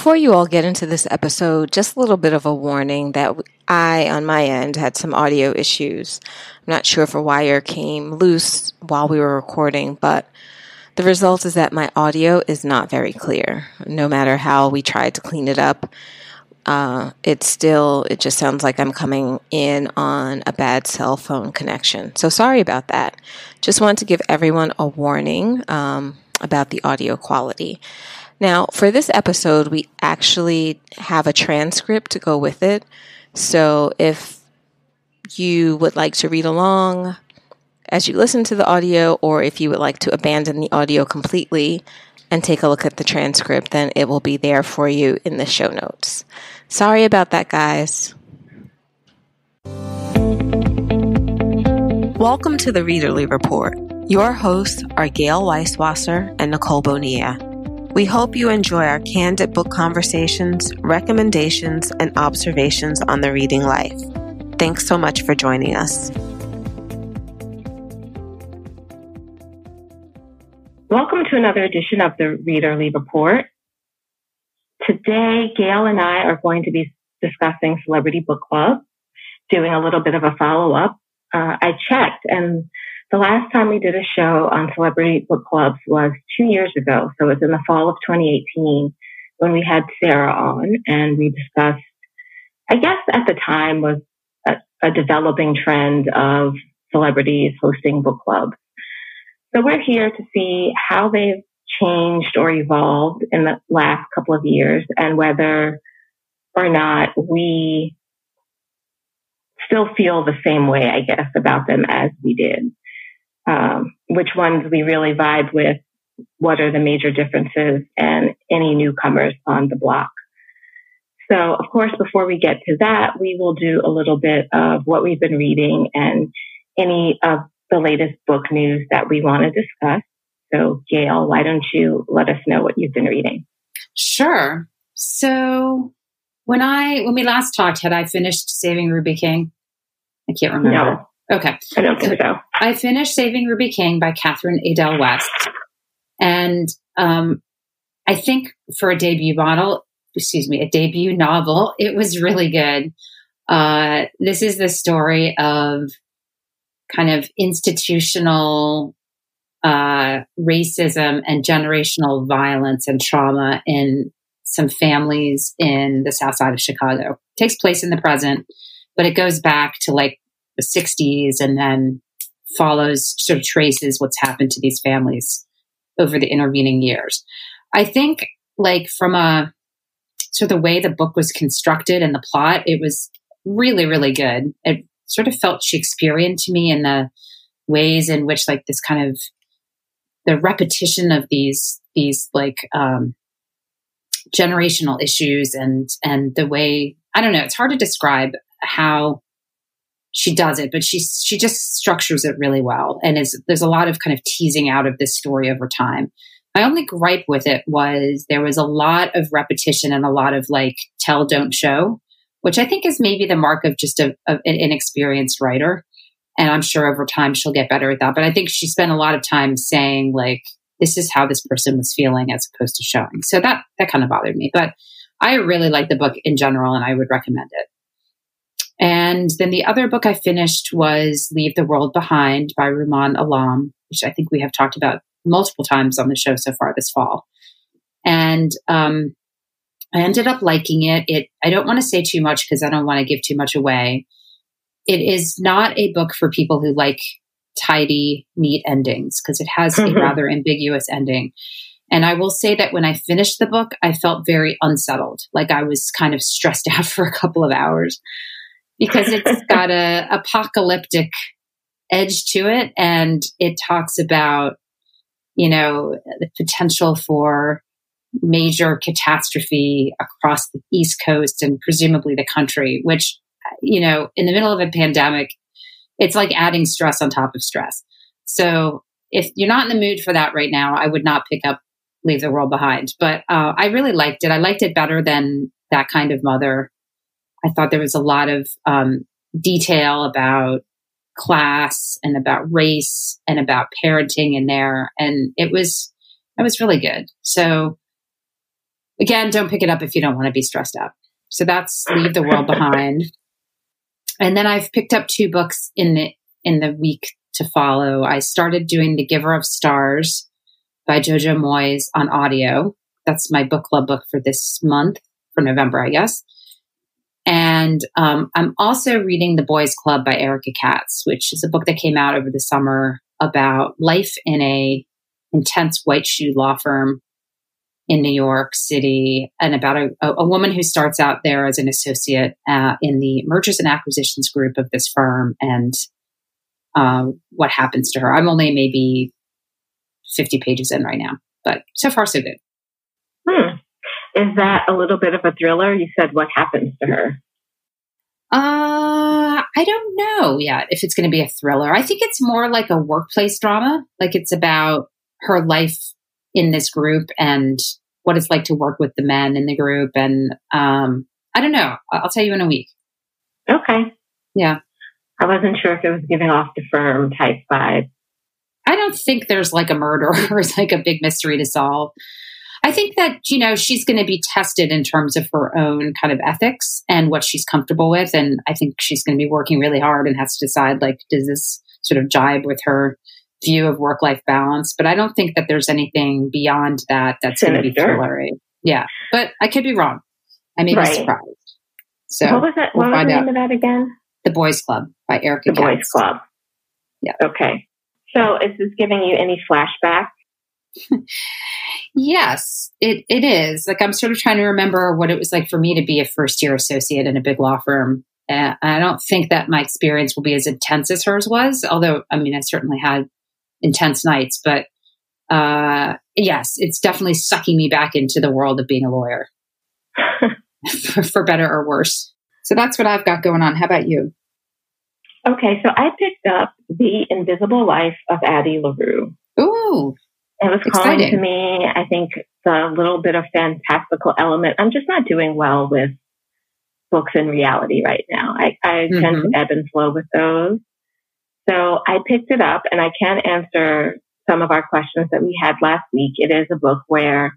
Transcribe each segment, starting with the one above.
before you all get into this episode, just a little bit of a warning that I, on my end, had some audio issues. I'm not sure if a wire came loose while we were recording, but the result is that my audio is not very clear. No matter how we tried to clean it up, uh, it's still, it just sounds like I'm coming in on a bad cell phone connection. So sorry about that. Just want to give everyone a warning um, about the audio quality. Now, for this episode, we actually have a transcript to go with it. So if you would like to read along as you listen to the audio, or if you would like to abandon the audio completely and take a look at the transcript, then it will be there for you in the show notes. Sorry about that, guys. Welcome to the Readerly Report. Your hosts are Gail Weisswasser and Nicole Bonia. We hope you enjoy our candid book conversations, recommendations, and observations on the reading life. Thanks so much for joining us. Welcome to another edition of the Readerly Report. Today, Gail and I are going to be discussing Celebrity Book Club, doing a little bit of a follow up. Uh, I checked, and the last time we did a show on celebrity book clubs was two years ago. So it was in the fall of 2018 when we had Sarah on and we discussed, I guess at the time was a, a developing trend of celebrities hosting book clubs. So we're here to see how they've changed or evolved in the last couple of years and whether or not we still feel the same way, I guess, about them as we did um, which ones we really vibe with, what are the major differences, and any newcomers on the block. So, of course, before we get to that, we will do a little bit of what we've been reading and any of the latest book news that we want to discuss. So, Gail, why don't you let us know what you've been reading? Sure. So, when I when we last talked, had I finished Saving Ruby King? I can't remember. No. Okay. I don't think so. I finished Saving Ruby King by Catherine Adel West. And um, I think for a debut model, excuse me, a debut novel, it was really good. Uh, this is the story of kind of institutional uh, racism and generational violence and trauma in some families in the south side of Chicago. It takes place in the present, but it goes back to like the 60s and then follows, sort of traces what's happened to these families over the intervening years. I think, like, from a sort of the way the book was constructed and the plot, it was really, really good. It sort of felt Shakespearean to me in the ways in which, like, this kind of the repetition of these, these, like, um, generational issues and and the way I don't know, it's hard to describe how she does it, but she she just structures it really well, and is there's a lot of kind of teasing out of this story over time. My only gripe with it was there was a lot of repetition and a lot of like tell don't show, which I think is maybe the mark of just a, a, an inexperienced writer. And I'm sure over time she'll get better at that. But I think she spent a lot of time saying like this is how this person was feeling as opposed to showing. So that that kind of bothered me. But I really like the book in general, and I would recommend it. And then the other book I finished was Leave the World Behind by Rumaan Alam, which I think we have talked about multiple times on the show so far this fall. And um, I ended up liking it. It I don't want to say too much because I don't want to give too much away. It is not a book for people who like tidy, neat endings because it has a rather ambiguous ending. And I will say that when I finished the book, I felt very unsettled. Like I was kind of stressed out for a couple of hours because it's got a apocalyptic edge to it and it talks about you know the potential for major catastrophe across the east coast and presumably the country which you know in the middle of a pandemic it's like adding stress on top of stress. So if you're not in the mood for that right now i would not pick up leave the world behind. But uh, i really liked it. I liked it better than that kind of mother I thought there was a lot of um, detail about class and about race and about parenting in there, and it was it was really good. So again, don't pick it up if you don't want to be stressed out. So that's Leave the World Behind. And then I've picked up two books in the in the week to follow. I started doing The Giver of Stars by Jojo Moyes on audio. That's my book club book for this month, for November, I guess. And um, I'm also reading The Boys Club by Erica Katz, which is a book that came out over the summer about life in a intense white shoe law firm in New York City and about a, a woman who starts out there as an associate uh, in the mergers and acquisitions group of this firm and uh, what happens to her. I'm only maybe 50 pages in right now, but so far so good. Hmm. Is that a little bit of a thriller? You said what happens to her? Uh, I don't know yet if it's going to be a thriller. I think it's more like a workplace drama. Like it's about her life in this group and what it's like to work with the men in the group. And um, I don't know. I'll tell you in a week. Okay. Yeah. I wasn't sure if it was giving off the firm type vibe. I don't think there's like a murder or like a big mystery to solve. I think that, you know, she's going to be tested in terms of her own kind of ethics and what she's comfortable with. And I think she's going to be working really hard and has to decide, like, does this sort of jibe with her view of work life balance. But I don't think that there's anything beyond that that's going to be thrillery. Yeah, but I could be wrong. I may right. be surprised. So what was that? We'll what was the name of that again? The Boys Club by Erica. The Katz. Boys Club. Yeah. Okay. So is this giving you any flashbacks? Yes, it, it is. Like I'm sort of trying to remember what it was like for me to be a first year associate in a big law firm. Uh, I don't think that my experience will be as intense as hers was, although I mean I certainly had intense nights. But uh, yes, it's definitely sucking me back into the world of being a lawyer, for better or worse. So that's what I've got going on. How about you? Okay, so I picked up The Invisible Life of Addie LaRue. Ooh. It was exciting. calling to me. I think the little bit of fantastical element. I'm just not doing well with books in reality right now. I, I mm-hmm. tend to mm-hmm. ebb and flow with those. So I picked it up and I can answer some of our questions that we had last week. It is a book where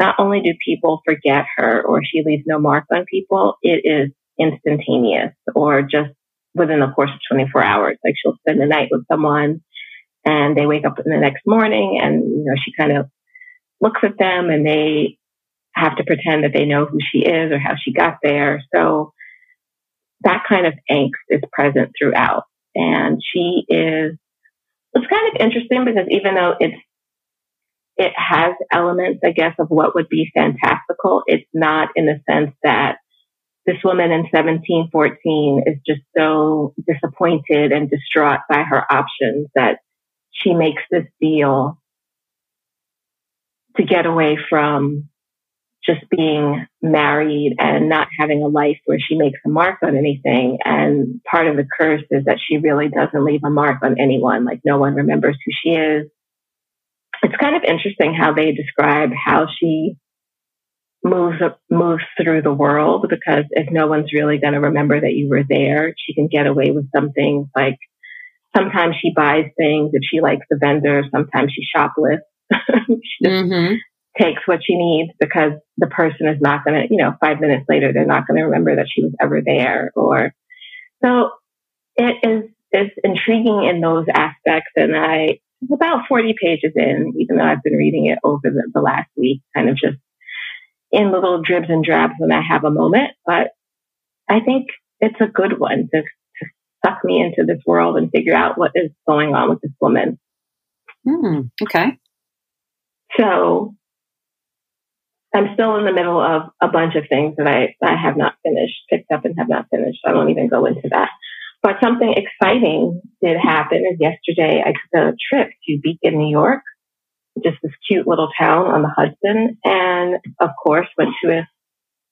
not only do people forget her or she leaves no mark on people, it is instantaneous or just within the course of 24 hours. Like she'll spend the night with someone and they wake up in the next morning and, you know, she kind of looks at them and they have to pretend that they know who she is or how she got there. So that kind of angst is present throughout. And she is, it's kind of interesting because even though it's, it has elements, I guess, of what would be fantastical, it's not in the sense that this woman in 1714 is just so disappointed and distraught by her options that she makes this deal to get away from just being married and not having a life where she makes a mark on anything. And part of the curse is that she really doesn't leave a mark on anyone. Like no one remembers who she is. It's kind of interesting how they describe how she moves moves through the world because if no one's really going to remember that you were there, she can get away with something like sometimes she buys things if she likes the vendor, sometimes she shoplifts. she mm-hmm takes what she needs because the person is not going to, you know, five minutes later, they're not going to remember that she was ever there or so it is, is intriguing in those aspects. And I, about 40 pages in, even though I've been reading it over the, the last week, kind of just in little dribs and drabs when I have a moment. But I think it's a good one to suck me into this world and figure out what is going on with this woman. Mm, okay. So I'm still in the middle of a bunch of things that I, I have not finished, picked up and have not finished. I won't even go into that. But something exciting did happen is yesterday I took a trip to Beacon, New York, just this cute little town on the Hudson. And of course went to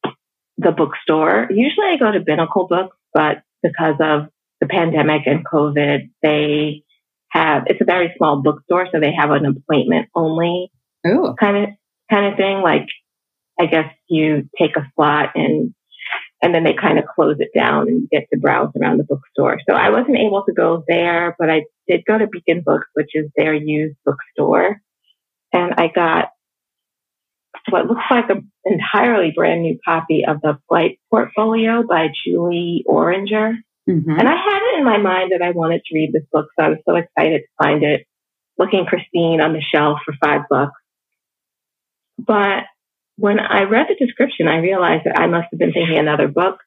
a, the bookstore. Usually I go to Binnacle Books, but because of the pandemic and COVID, they have, it's a very small bookstore. So they have an appointment only Ooh. kind of, kind of thing. Like I guess you take a slot and and then they kind of close it down and you get to browse around the bookstore. So I wasn't able to go there, but I did go to Beacon Books, which is their used bookstore. And I got what looks like an entirely brand new copy of the Flight Portfolio by Julie Orringer. Mm-hmm. And I had it in my mind that I wanted to read this book, so I was so excited to find it, looking pristine on the shelf for five bucks. But when I read the description, I realized that I must have been thinking another book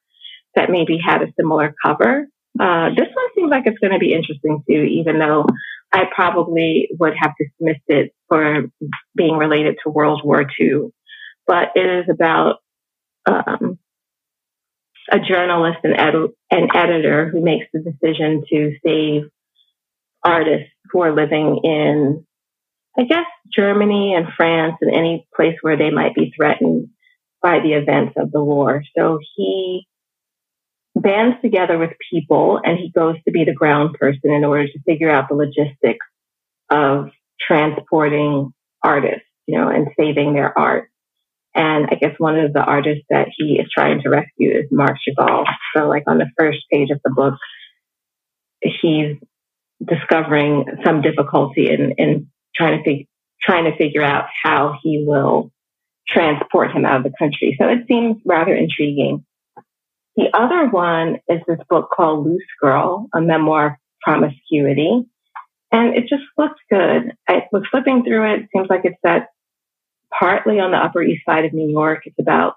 that maybe had a similar cover. Uh, this one seems like it's going to be interesting too, even though I probably would have dismissed it for being related to World War II. But it is about um, a journalist and ed- an editor who makes the decision to save artists who are living in, I guess, Germany and France and any place where they might be threatened by the events of the war. So he bands together with people and he goes to be the ground person in order to figure out the logistics of transporting artists, you know, and saving their art. And I guess one of the artists that he is trying to rescue is Marc Chagall. So like on the first page of the book, he's discovering some difficulty in, in trying to fig- trying to figure out how he will transport him out of the country. So it seems rather intriguing. The other one is this book called Loose Girl, a memoir of promiscuity. And it just looks good. I was flipping through it. seems like it's set partly on the Upper East Side of New York. It's about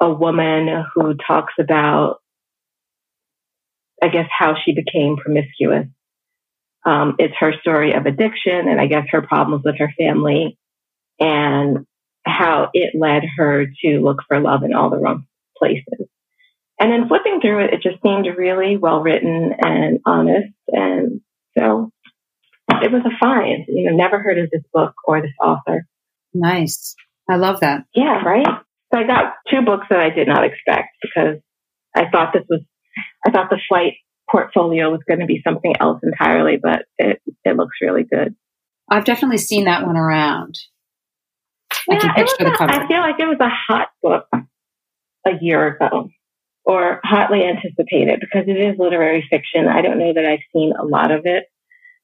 a woman who talks about, I guess, how she became promiscuous. Um, it's her story of addiction and I guess her problems with her family and how it led her to look for love in all the wrong places. And then flipping through it, it just seemed really well written and honest. And so it was a find. You know, never heard of this book or this author. Nice. I love that. Yeah, right? So I got two books that I did not expect because I thought this was, I thought the flight portfolio was going to be something else entirely, but it, it looks really good. I've definitely seen that one around. Yeah, I can picture the cover. A, I feel like it was a hot book a year ago or hotly anticipated because it is literary fiction. I don't know that I've seen a lot of it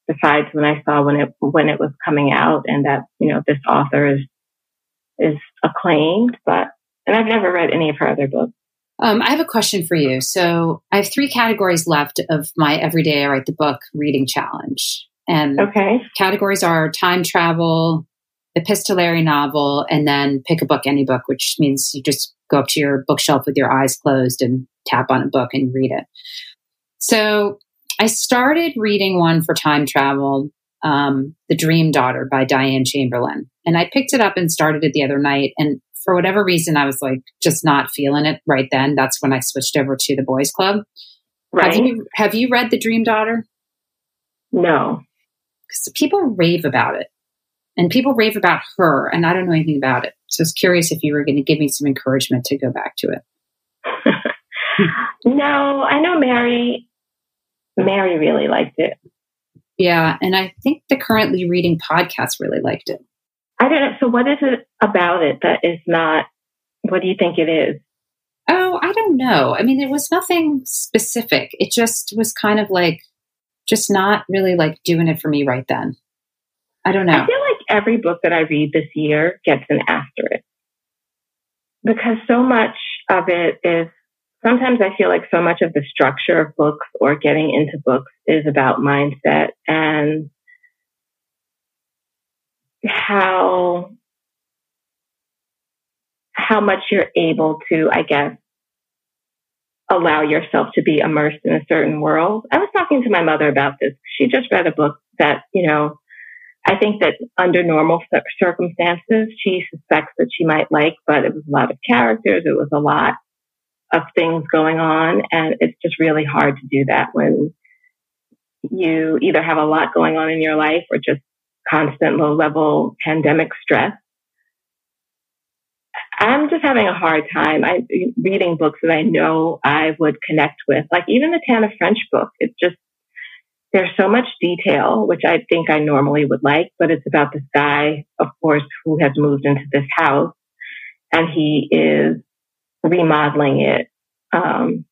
besides when I saw when it when it was coming out and that, you know, this author is is acclaimed, but and I've never read any of her other books. Um, I have a question for you. So I have three categories left of my everyday I write the book reading challenge. And okay. categories are time travel, epistolary novel, and then pick a book, any book, which means you just go up to your bookshelf with your eyes closed and tap on a book and read it. So I started reading one for time travel, um, The Dream Daughter by Diane Chamberlain. And I picked it up and started it the other night. And for whatever reason, I was like just not feeling it right then. That's when I switched over to the Boys Club. Right. Have you, have you read The Dream Daughter? No. Because people rave about it and people rave about her, and I don't know anything about it. So I was curious if you were going to give me some encouragement to go back to it. no, I know Mary. Mary really liked it. Yeah, and I think the currently reading podcast really liked it. I don't know. So, what is it about it that is not? What do you think it is? Oh, I don't know. I mean, there was nothing specific. It just was kind of like, just not really like doing it for me right then. I don't know. I feel like every book that I read this year gets an asterisk because so much of it is sometimes I feel like so much of the structure of books or getting into books is about mindset and how how much you're able to, I guess, allow yourself to be immersed in a certain world. I was talking to my mother about this. She just read a book that, you know, I think that under normal circumstances, she suspects that she might like, but it was a lot of characters. It was a lot of things going on. And it's just really hard to do that when you either have a lot going on in your life or just constant low level pandemic stress. I'm just having a hard time. I reading books that I know I would connect with, like even the Tana French book. It's just there's so much detail, which I think I normally would like, but it's about this guy, of course, who has moved into this house and he is remodeling it, um,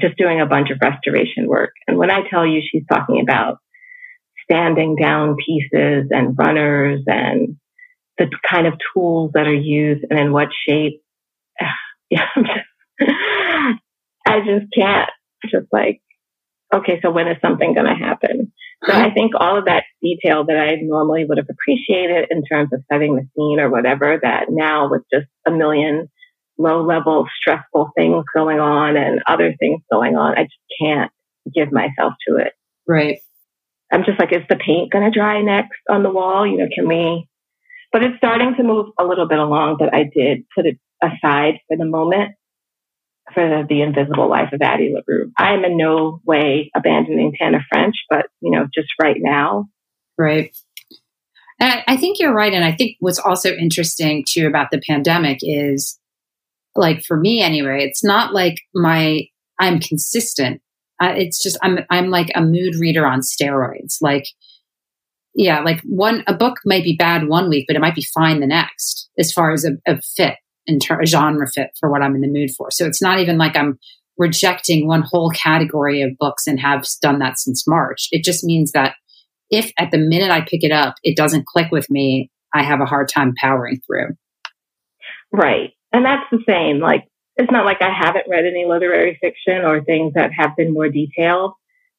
just doing a bunch of restoration work. And when I tell you she's talking about standing down pieces and runners and the kind of tools that are used and in what shape. Yeah, I just can't. Just like, okay, so when is something going to happen? So I think all of that detail that I normally would have appreciated in terms of setting the scene or whatever, that now with just a million low level stressful things going on and other things going on, I just can't give myself to it. Right. I'm just like, is the paint going to dry next on the wall? You know, can we? But it's starting to move a little bit along, but I did put it aside for the moment for the, invisible life of Addie LaRue. I am in no way abandoning Tana French, but you know, just right now. Right. And I, I think you're right. And I think what's also interesting too about the pandemic is like for me anyway, it's not like my, I'm consistent. Uh, it's just, I'm, I'm like a mood reader on steroids. Like, yeah, like one, a book might be bad one week, but it might be fine the next as far as a, a fit in ter- a genre fit for what I'm in the mood for. So it's not even like I'm rejecting one whole category of books and have done that since March. It just means that if at the minute I pick it up, it doesn't click with me, I have a hard time powering through. Right. And that's the same. Like, it's not like I haven't read any literary fiction or things that have been more detailed,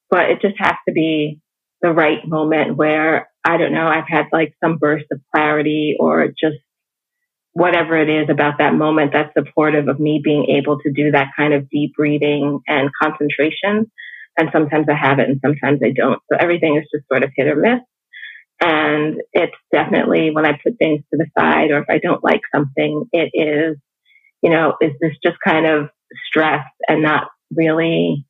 but it just has to be the right moment where I don't know, I've had like some burst of clarity or just whatever it is about that moment that's supportive of me being able to do that kind of deep reading and concentration. And sometimes I have it and sometimes I don't. So everything is just sort of hit or miss. And it's definitely when I put things to the side or if I don't like something, it is, you know, is this just kind of stress and not really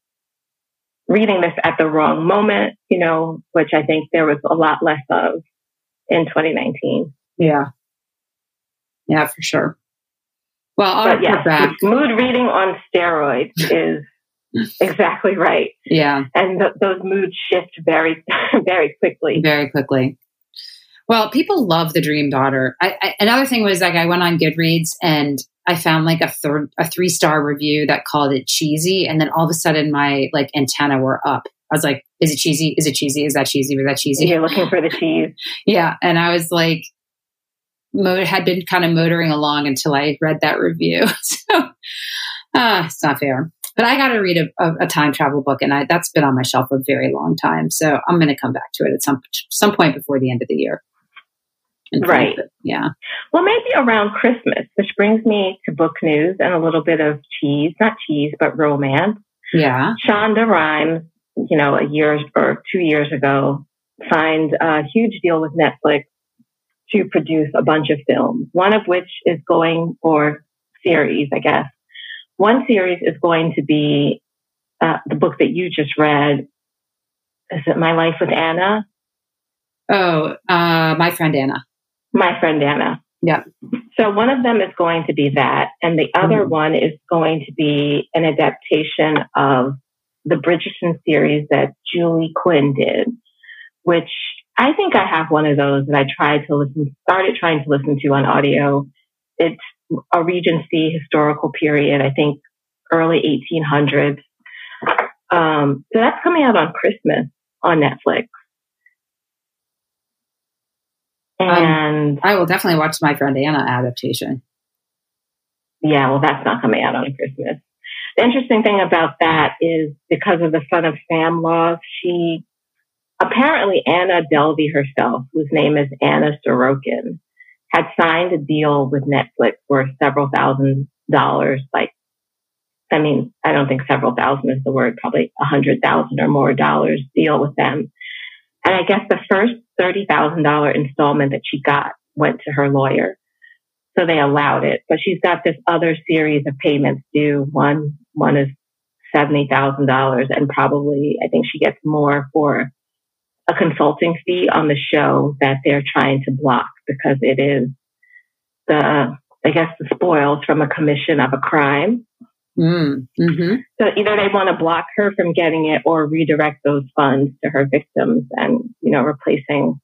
reading this at the wrong moment, you know, which I think there was a lot less of in 2019. Yeah. Yeah, for sure. Well, I'll yeah, back. mood reading on steroids is exactly right. Yeah. And th- those moods shift very, very quickly. Very quickly. Well, people love the Dream Daughter. I, I, another thing was like I went on Goodreads and I found like a third, a three star review that called it cheesy, and then all of a sudden my like antenna were up. I was like, "Is it cheesy? Is it cheesy? Is that cheesy? Was that cheesy?" You're looking for the cheese. yeah, and I was like, mo- had been kind of motoring along until I read that review. so, ah, it's not fair. But I got to read a, a, a, time travel book, and I, that's been on my shelf a very long time. So I'm going to come back to it at some some point before the end of the year. Right. Yeah. Well, maybe around Christmas, which brings me to book news and a little bit of cheese, not cheese, but romance. Yeah. Shonda Rhimes, you know, a year or two years ago, signed a huge deal with Netflix to produce a bunch of films, one of which is going, or series, I guess. One series is going to be uh, the book that you just read. Is it My Life with Anna? Oh, uh, My Friend Anna. My Friend Anna. Yeah. So one of them is going to be that, and the other mm-hmm. one is going to be an adaptation of the Bridgerton series that Julie Quinn did, which I think I have one of those that I tried to listen, started trying to listen to on audio. It's a Regency historical period, I think early 1800s. Um, so that's coming out on Christmas on Netflix. Um, and um, I will definitely watch my friend Anna adaptation. Yeah, well, that's not coming out on Christmas. The interesting thing about that is because of the Son of Sam laws, she apparently Anna Delvey herself, whose name is Anna Sorokin, had signed a deal with Netflix for several thousand dollars. Like, I mean, I don't think several thousand is the word, probably a hundred thousand or more dollars deal with them. And I guess the first $30,000 installment that she got went to her lawyer. So they allowed it, but she's got this other series of payments due. One, one is $70,000 and probably, I think she gets more for a consulting fee on the show that they're trying to block because it is the, I guess, the spoils from a commission of a crime. Mm, hmm So either they want to block her from getting it or redirect those funds to her victims and, you know, replacing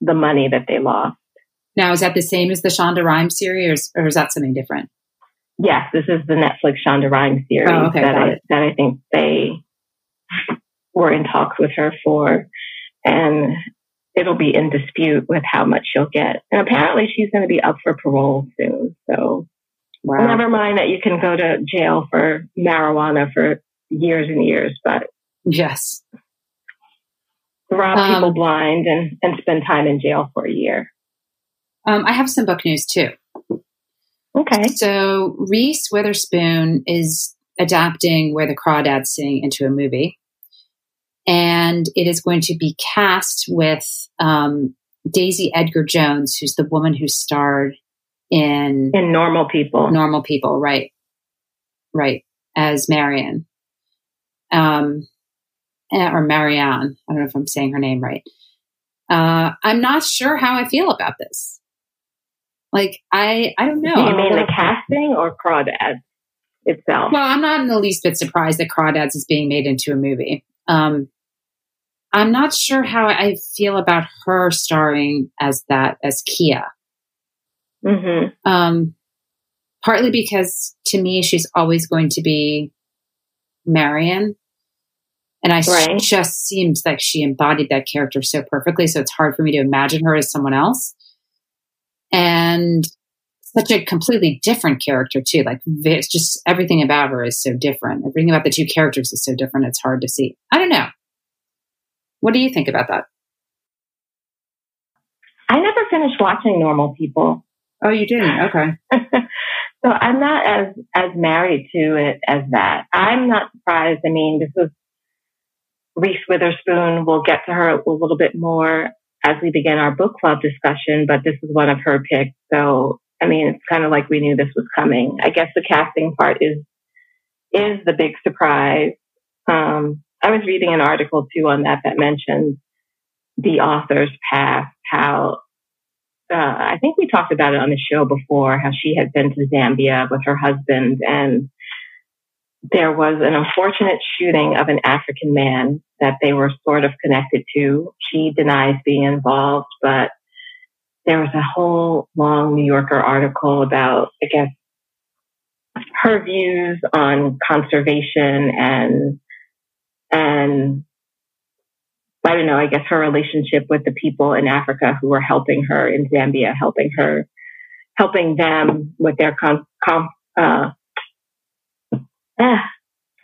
the money that they lost. Now, is that the same as the Shonda Rhimes series or, or is that something different? Yes, this is the Netflix Shonda Rhimes series oh, okay, that, I, that I think they were in talks with her for. And it'll be in dispute with how much she'll get. And apparently she's going to be up for parole soon. So wow. never mind that you can go to jail for marijuana for years and years, but yes, rob um, people blind and, and spend time in jail for a year. Um, I have some book news too. Okay. So Reese Witherspoon is adapting Where the Crawdads Sing into a movie. And it is going to be cast with um, Daisy Edgar Jones, who's the woman who starred in in Normal People. Normal People, right, right, as Marion, um, eh, or Marianne. I don't know if I'm saying her name right. Uh, I'm not sure how I feel about this. Like, I I don't know. Do you mean the casting or Crawdads itself? Well, I'm not in the least bit surprised that Crawdads is being made into a movie. Um, I'm not sure how I feel about her starring as that as Kya. Mm-hmm. Um, partly because to me she's always going to be Marion, and I right. just seemed like she embodied that character so perfectly. So it's hard for me to imagine her as someone else. And such a completely different character too. Like it's just everything about her is so different. Everything about the two characters is so different. It's hard to see. I don't know. What do you think about that? I never finished watching Normal People. Oh, you didn't? Okay. so I'm not as as married to it as that. I'm not surprised. I mean, this is Reese Witherspoon. We'll get to her a little bit more as we begin our book club discussion, but this is one of her picks. So I mean, it's kind of like we knew this was coming. I guess the casting part is is the big surprise. Um, I was reading an article too on that that mentioned the author's past, how uh, I think we talked about it on the show before, how she had been to Zambia with her husband and there was an unfortunate shooting of an African man that they were sort of connected to. She denies being involved, but there was a whole long New Yorker article about, I guess, her views on conservation and and I don't know, I guess her relationship with the people in Africa who were helping her in Zambia, helping her, helping them with their con, con uh, ah,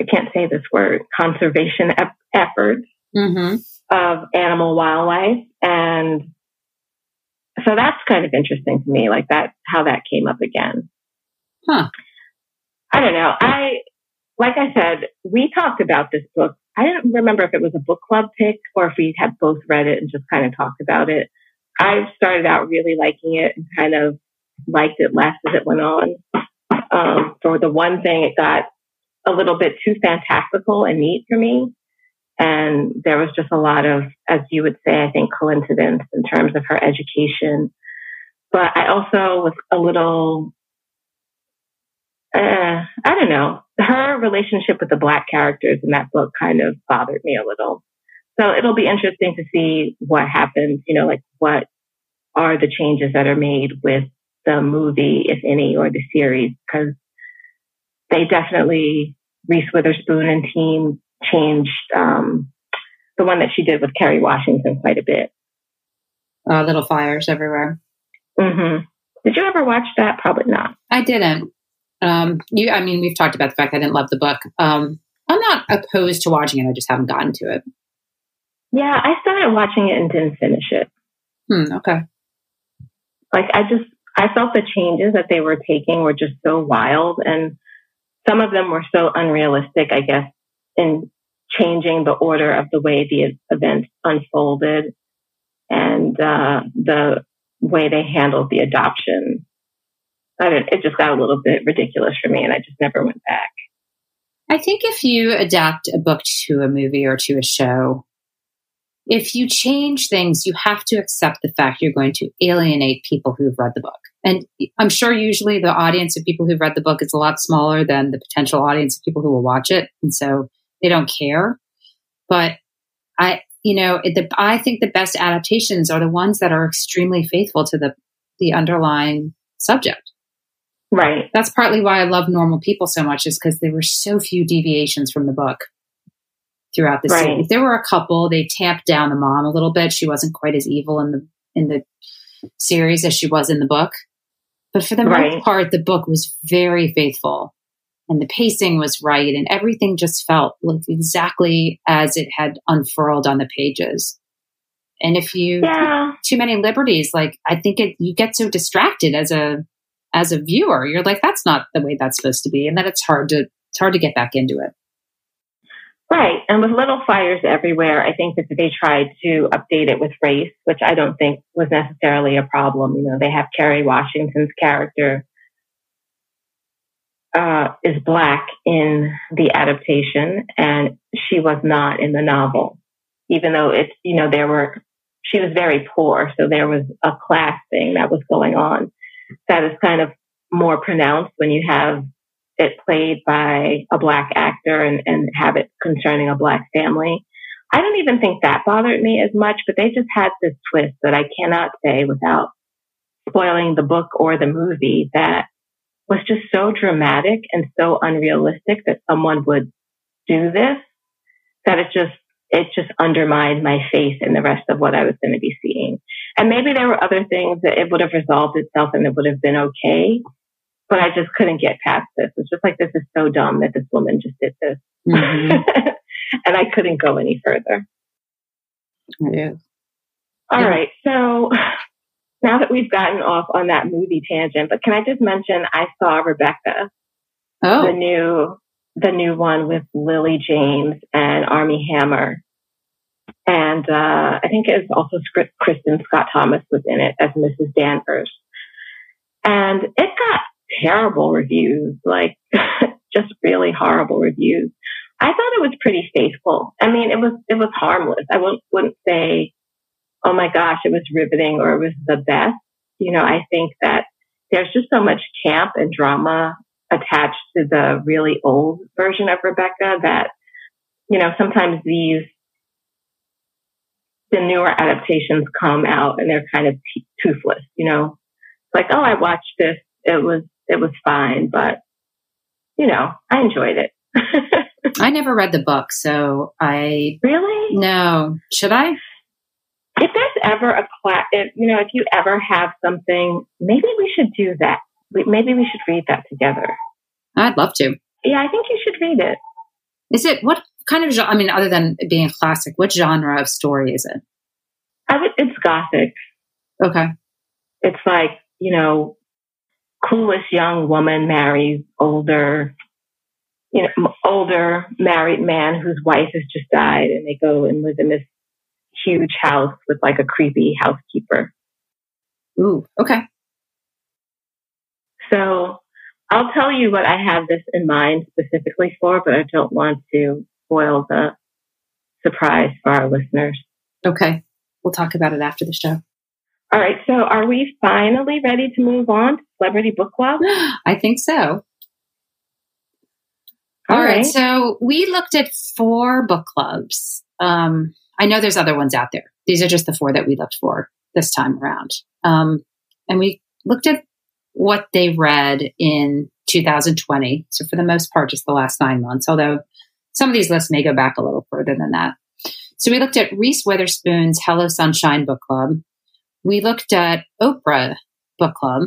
I can't say this word, conservation ep- efforts mm-hmm. of animal wildlife. And so that's kind of interesting to me, like that, how that came up again. Huh. I don't know. I, like I said, we talked about this book. I don't remember if it was a book club pick or if we had both read it and just kind of talked about it. I started out really liking it and kind of liked it less as it went on. Um, for the one thing, it got a little bit too fantastical and neat for me. And there was just a lot of, as you would say, I think coincidence in terms of her education. But I also was a little, uh, I don't know, her relationship with the black characters in that book kind of bothered me a little. So it'll be interesting to see what happens, you know, like what are the changes that are made with the movie, if any, or the series, because they definitely, Reese Witherspoon and team changed um, the one that she did with Kerry Washington quite a bit. Uh, little fires everywhere. Mm-hmm. Did you ever watch that? Probably not. I didn't. Um, you, I mean, we've talked about the fact I didn't love the book. Um, I'm not opposed to watching it. I just haven't gotten to it. Yeah, I started watching it and didn't finish it. Hmm, okay. Like I just, I felt the changes that they were taking were just so wild, and some of them were so unrealistic. I guess in changing the order of the way the events unfolded and uh, the way they handled the adoption. I don't, it just got a little bit ridiculous for me, and I just never went back. I think if you adapt a book to a movie or to a show, if you change things, you have to accept the fact you're going to alienate people who've read the book. And I'm sure usually the audience of people who've read the book is a lot smaller than the potential audience of people who will watch it. And so they don't care. But I, you know, the, I think the best adaptations are the ones that are extremely faithful to the the underlying subject. Right. That's partly why I love Normal People so much, is because there were so few deviations from the book throughout the Right. series. There were a couple. They tamped down the mom a little bit. She wasn't quite as evil in the in the series as she was in the book. But for the Right. most part, the book was very faithful, and the pacing was right, and everything just felt like exactly as it had unfurled on the pages. And if you Yeah. too many liberties, like I think it, you get so distracted as a as a viewer. You're like, that's not the way that's supposed to be, and then it's hard to it's hard to get back into it. Right. And with little fires everywhere, I think that they tried to update it with race, which I don't think was necessarily a problem. You know, they have Kerry Washington's character uh, is black in the adaptation, and she was not in the novel, even though it's, you know, there were, she was very poor. So there was a class thing that was going on that is kind of more pronounced when you have it played by a black actor and, and have it concerning a black family. I don't even think that bothered me as much, but they just had this twist that I cannot say without spoiling the book or the movie that was just so dramatic and so unrealistic that someone would do this that it just it just undermined my faith in the rest of what I was going to be seeing. And maybe there were other things that it would have resolved itself and it would have been okay. But I just couldn't get past this. It's just like this is so dumb that this woman just did this. Mhm. and I couldn't go any further. Yeah. All Yeah. right. So now that we've gotten off on that movie tangent, but can I just mention I saw Rebecca, the Oh, new the new one with Lily James and Armie Hammer. And uh, I think it's also Scri- Kristin Scott Thomas was in it as Mrs. Danvers. And it got terrible reviews, like just really horrible reviews. I thought it was pretty faithful. I mean, it was it was harmless. I wouldn't wouldn't say, oh my gosh, it was riveting or it was the best. You know, I think that there's just so much camp and drama attached to the really old version of Rebecca that, you know, sometimes these the newer adaptations come out and they're kind of t- toothless, you know. Like, oh, I watched this. It was it was fine, but you know, I enjoyed it. I never read the book, so I really? no. Should I? If there's ever a class, if, you know, if you ever have something, maybe we should do that. Maybe we should read that together. I'd love to. Yeah, I think you should read it. Is it what kind of? I mean, other than being a classic, what genre of story is it? I would. It's gothic. Okay. It's like you know, coolest young woman marries older, you know, older married man whose wife has just died, and they go and live in this huge house with like a creepy housekeeper. Ooh. Okay. So I'll tell you what I have this in mind specifically for, but I don't want to spoil the surprise for our listeners. Okay. We'll talk about it after the show. All right, so are we finally ready to move on to Celebrity Book Club? I think so. All All right. right. So we looked at four book clubs. Um, I know there's other ones out there. These are just the four that we looked for this time around. Um, and we looked at what they read in 2020. So for the most part, just the last nine months, although some of these lists may go back a little further than that. So we looked at Reese Witherspoon's Hello Sunshine Book Club. We looked at Oprah Book Club.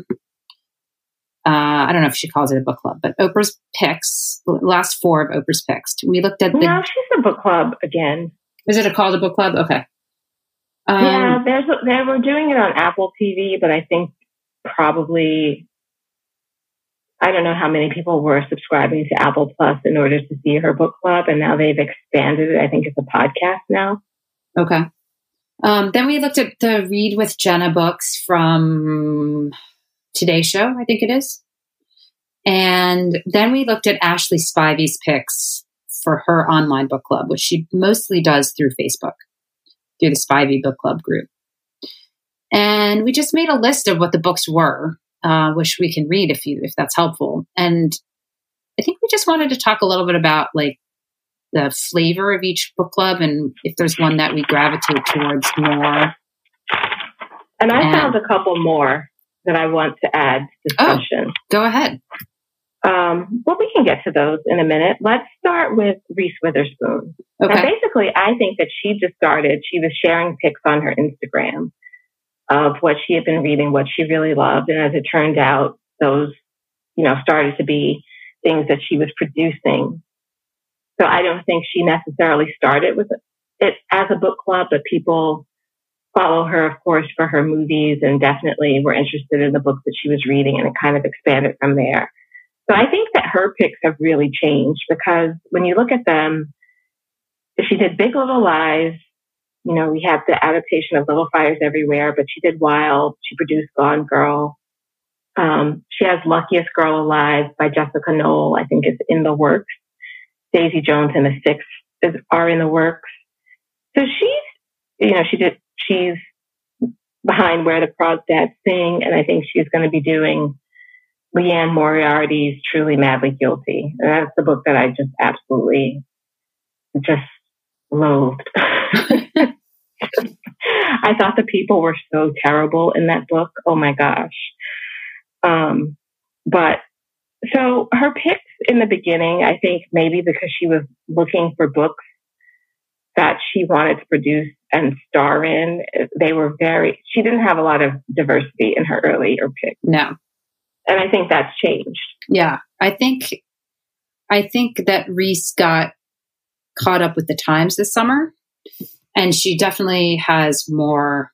Uh, I don't know if she calls it a book club, but Oprah's picks, last four of Oprah's picks. We looked at the. No, she's a book club again. Is it a call to book club? Okay. Um, yeah, there's a, they were doing it on Apple TV, but I think probably I don't know how many people were subscribing to Apple Plus in order to see her book club, and now they've expanded it. I think it's a podcast now. Okay. Um, then we looked at the Read with Jenna books from Today Show, I think it is. And then we looked at Ashley Spivey's picks for her online book club, which she mostly does through Facebook, through the Spivey Book Club group. And we just made a list of what the books were, uh, which we can read if you if that's helpful. And I think we just wanted to talk a little bit about like the flavor of each book club and if there's one that we gravitate towards more. And I Yeah. found a couple more that I want to add to Oh. discussion. Go ahead. Um, well, we can get to those in a minute. Let's start with Reese Witherspoon. Okay. And basically, I think that she just started, she was sharing pics on her Instagram of what she had been reading, what she really loved. And as it turned out, those, you know, started to be things that she was producing. So I don't think she necessarily started with it as a book club, but people follow her, of course, for her movies and definitely were interested in the books that she was reading and it kind of expanded from there. So I think that her picks have really changed because when you look at them, she did Big Little Lies. You know, we have the adaptation of Little Fires Everywhere, but she did Wild. She produced Gone Girl. Um, she has Luckiest Girl Alive by Jessica Knoll. I think is in the works. Daisy Jones and the Six is, are in the works. So she's, you know, she did, she's behind Where the Crawdads Sing, and I think she's going to be doing Liane Moriarty's Truly Madly Guilty. And that's the book that I just absolutely just loathed. I thought the people were so terrible in that book. Oh my gosh. Um, but so her picks in the beginning, I think maybe because she was looking for books that she wanted to produce and star in, they were very, she didn't have a lot of diversity in her earlier picks. No. And I think that's changed. Yeah. I think, I think that Reese got caught up with the times this summer and she definitely has more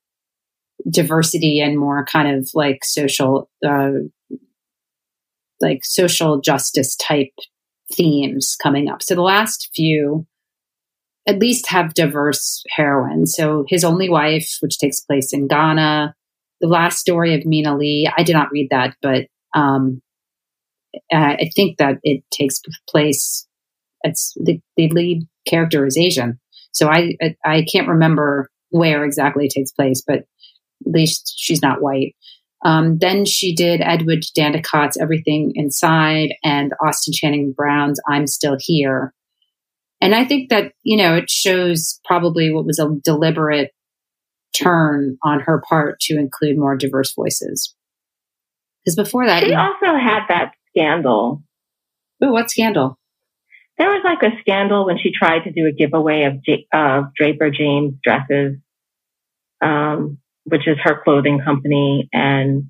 diversity and more kind of like social, uh, like social justice type themes coming up. So the last few at least have diverse heroines. So his only wife, which takes place in Ghana, the last story of Mina Lee. I did not read that, but um, I think that it takes place. It's the, the lead character is Asian, so I, I can't remember where exactly it takes place, but at least she's not white. Um, then she did Edwidge Danticat's Everything Inside and Austin Channing Brown's I'm Still Here. And I think that, you know, it shows probably what was a deliberate turn on her part to include more diverse voices. Because before that, she also had that scandal. Oh, what scandal? There was like a scandal when she tried to do a giveaway of, J- of Draper James dresses. Um, which is her clothing company. And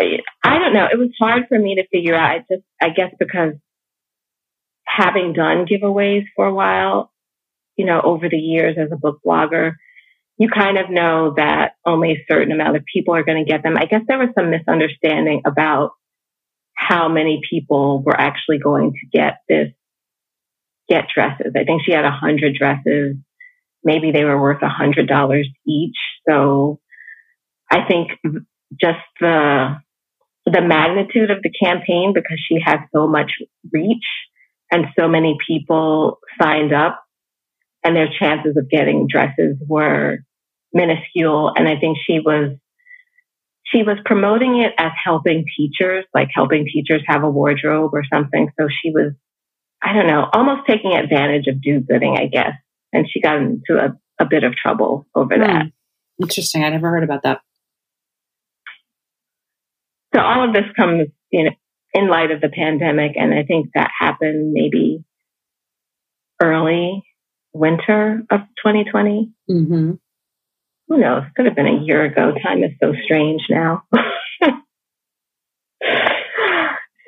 I don't know. It was hard for me to figure out. I just, I guess because having done giveaways for a while, you know, over the years as a book blogger, you kind of know that only a certain amount of people are going to get them. I guess there was some misunderstanding about how many people were actually going to get this, get dresses. I think she had a hundred dresses maybe they were worth a hundred dollars each. So I think just the the magnitude of the campaign because she had so much reach and so many people signed up and their chances of getting dresses were minuscule and I think she was she was promoting it as helping teachers like helping teachers have a wardrobe or something so she was I don't know almost taking advantage of do gooding I guess and she got into a, a bit of trouble over mm. that. Interesting. I never heard about that. So all of this comes, you know, in light of the pandemic, and I think that happened maybe early winter of 2020. Mm-hmm. Who knows? Could have been a year ago. Time is so strange now.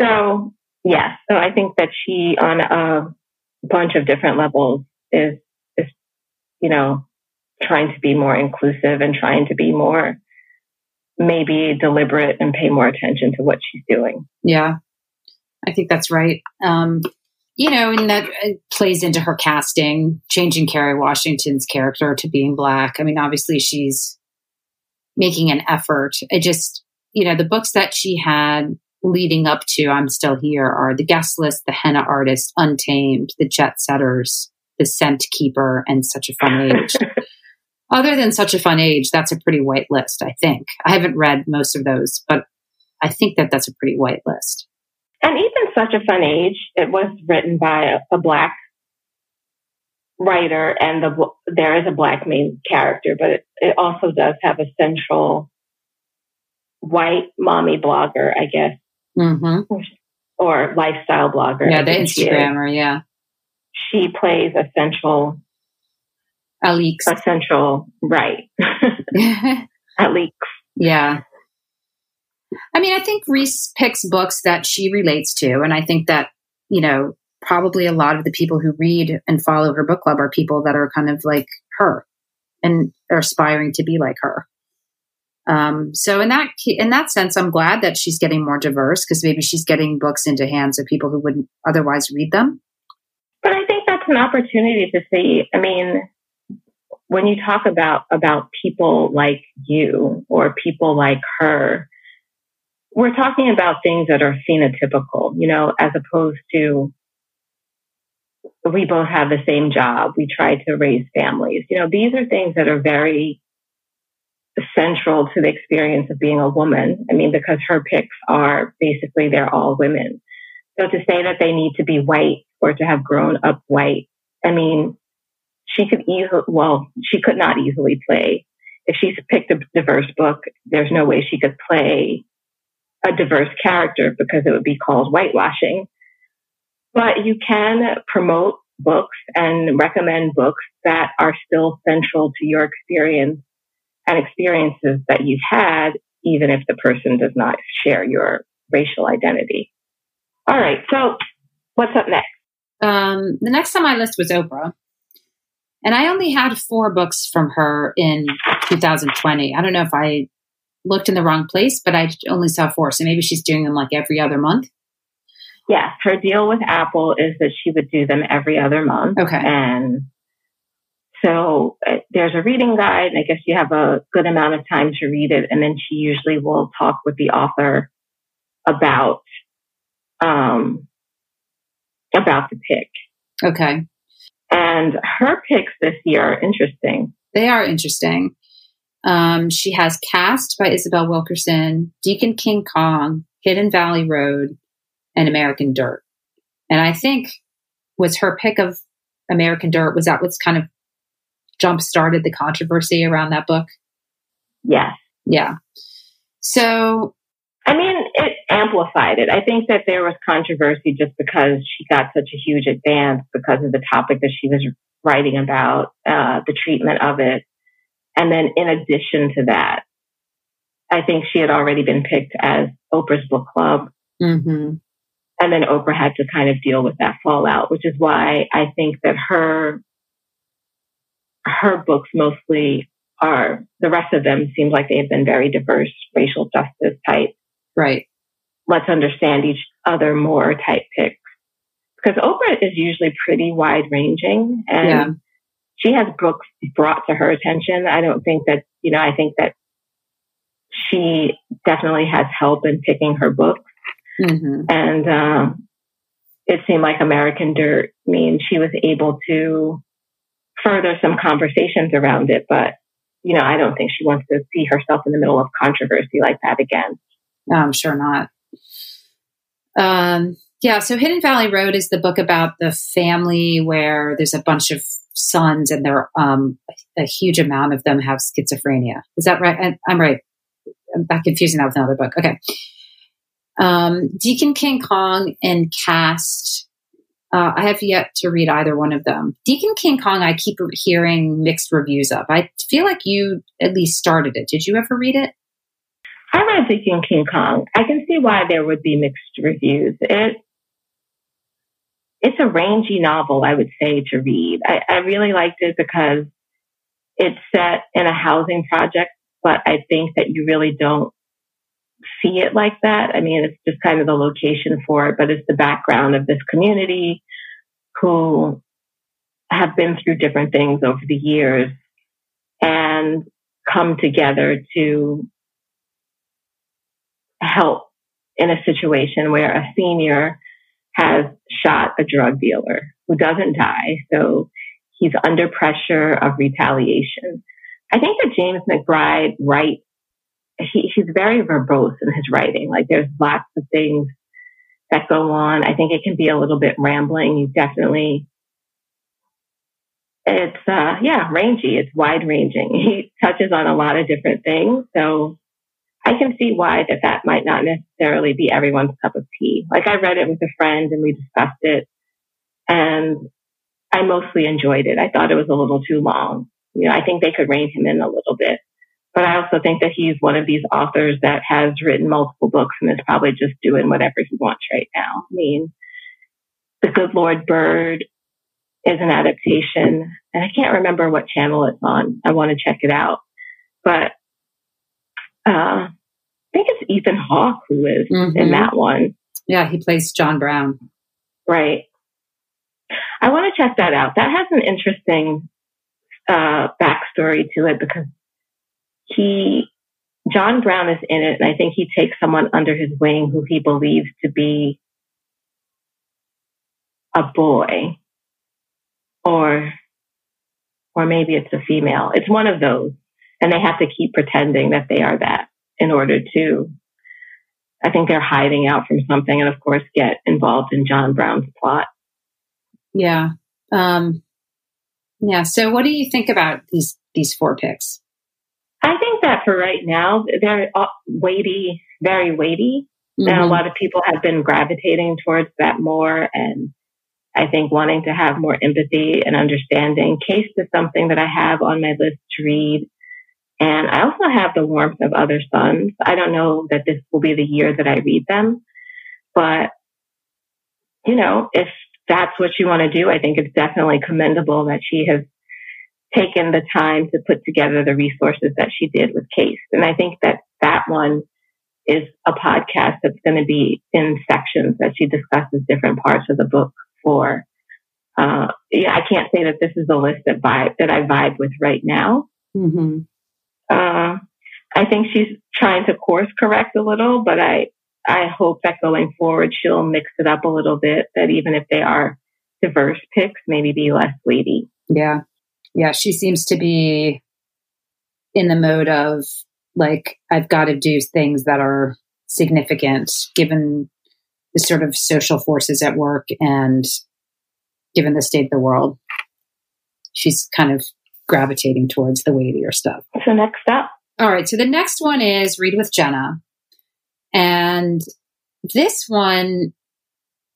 so yes, so I think that she, on a bunch of different levels, is, is you know, trying to be more inclusive and trying to be more maybe deliberate and pay more attention to what she's doing. Yeah, I think that's right. Um, you know, and that uh, plays into her casting, changing Kerry Washington's character to being black. I mean, obviously she's making an effort. It just, you know, the books that she had leading up to I'm Still Here are The Guest List, The Henna Artist, Untamed, The Jet Setters, the Scent Keeper, and Such a Fun Age. Other than Such a Fun Age, that's a pretty white list, I think. I haven't read most of those, but I think that that's a pretty white list. And even Such a Fun Age, it was written by a, a black writer, and the there is a black main character, but it, it also does have a central white mommy blogger, I guess, mm-hmm. or lifestyle blogger. Yeah, the Instagrammer. Yeah, she plays a central, Alix, a central right, Alix. Yeah. I mean, I think Reese picks books that she relates to, and I think that you know probably a lot of the people who read and follow her book club are people that are kind of like her and are aspiring to be like her. Um, so in that in that sense, I'm glad that she's getting more diverse because maybe she's getting books into hands of people who wouldn't otherwise read them. But I think that's an opportunity to see. I mean, when you talk about about people like you or people like her, we're talking about things that are phenotypical, you know, as opposed to we both have the same job. We try to raise families. You know, these are things that are very central to the experience of being a woman. I mean, because her picks are basically they're all women. So to say that they need to be white or to have grown up white, I mean, she could easily, well, she could not easily play. If she's picked a diverse book, there's no way she could play a diverse character because it would be called whitewashing. But you can promote books and recommend books that are still central to your experience and experiences that you've had, even if the person does not share your racial identity. All right. So what's up next? Um, the next on my list was Oprah. And I only had four books from her in 2020. I don't know if I looked in the wrong place, but I only saw four. So maybe she's doing them like every other month. Yes. Her deal with Apple is that she would do them every other month. Okay. And so uh, there's a reading guide, and I guess you have a good amount of time to read it. And then she usually will talk with the author about um, about the pick. Okay. And her picks this year are interesting. They are interesting. Um, she has Caste by Isabel Wilkerson, Deacon King Kong, Hidden Valley Road, and American Dirt. And I think was her pick of American Dirt. Was that what's kind of jump started the controversy around that book? Yes. Yeah. So I mean, it amplified it. I think that there was controversy just because she got such a huge advance because of the topic that she was writing about, uh, the treatment of it. And then in addition to that, I think she had already been picked as Oprah's book club. Mm-hmm. And then Oprah had to kind of deal with that fallout, which is why I think that her her books mostly are the rest of them seem like they've been very diverse racial justice type Right. Let's understand each other more type picks. Because Oprah is usually pretty wide ranging and yeah. She has books brought to her attention. I don't think that, you know, I think that she definitely has help in picking her books. Mm-hmm. And um, it seemed like American Dirt means she was able to further some conversations around it. But, you know, I don't think she wants to see herself in the middle of controversy like that again. No, I'm sure not. Um, yeah, so Hidden Valley Road is the book about the family where there's a bunch of sons and there um, a huge amount of them have schizophrenia. Is that right? I'm right. I'm back confusing that with another book. Okay. Um, Deacon King Kong and Caste. Uh, I have yet to read either one of them. Deacon King Kong, I keep hearing mixed reviews of. I feel like you at least started it. Did you ever read it? I read Deacon King Kong. I can see why there would be mixed reviews. It it's a rangy novel, I would say, to read. I, I really liked it because it's set in a housing project, but I think that you really don't see it like that. I mean, it's just kind of the location for it, but it's the background of this community who have been through different things over the years and come together to help in a situation where a senior has shot a drug dealer who doesn't die. So he's under pressure of retaliation. I think that James McBride writes, he, he's very verbose in his writing. Like there's lots of things that go on. I think it can be a little bit rambling. You definitely, it's, uh, yeah, rangy. It's wide ranging. He touches on a lot of different things. So I can see why that that might not necessarily be everyone's cup of tea. Like I read it with a friend and we discussed it and I mostly enjoyed it. I thought it was a little too long. You know, I think they could rein him in a little bit. But I also think that he's one of these authors that has written multiple books and is probably just doing whatever he wants right now. I mean, The Good Lord Bird is an adaptation, and I can't remember what channel it's on. I want to check it out. But uh, I think it's Ethan Hawke who is mm-hmm. in that one. Yeah, he plays John Brown. Right. I want to check that out. That has an interesting uh, backstory to it because he, John Brown is in it, and I think he takes someone under his wing who he believes to be a boy, or, or maybe it's a female. It's one of those, and they have to keep pretending that they are that in order to. I think they're hiding out from something, and of course, get involved in John Brown's plot. Yeah. Um, yeah. So, what do you think about these these four picks? I think that for right now, they're weighty, very weighty. Mm-hmm. And a lot of people have been gravitating towards that more. And I think wanting to have more empathy and understanding. Caste is something that I have on my list to read. And I also have the warmth of other suns. I don't know that this will be the year that I read them, but you know, if that's what you want to do, I think it's definitely commendable that she has taken the time to put together the resources that she did with Caste. And I think that that one is a podcast that's going to be in sections that she discusses different parts of the book for. Uh, yeah, I can't say that this is a list that vibe that I vibe with right now. Mm-hmm. Uh, I think she's trying to course correct a little, but I I hope that going forward she'll mix it up a little bit. That even if they are diverse picks, maybe be less weighty. Yeah, yeah, she seems to be in the mode of like, I've got to do things that are significant given the sort of social forces at work and given the state of the world. She's kind of gravitating towards the weightier stuff. So, next up. All right. So, the next one is Read with Jenna. And this one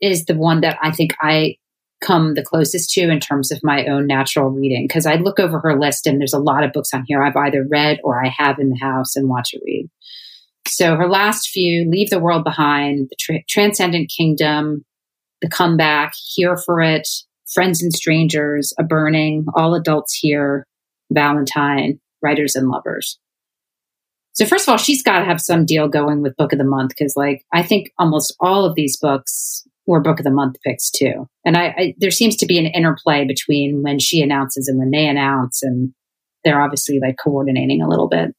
is the one that I think I come the closest to in terms of my own natural reading because I look over her list and there's a lot of books on here I've either read or I have in the house and watch it read. So her last few, Leave the World Behind, The Tra- Transcendent Kingdom, The Comeback, Here for It, Friends and Strangers, A Burning, All Adults Here, Valentine, Writers and Lovers. So first of all, she's got to have some deal going with Book of the Month because, like, I think almost all of these books or book of the month picks too. And I, I, there seems to be an interplay between when she announces and when they announce, and they're obviously like coordinating a little bit.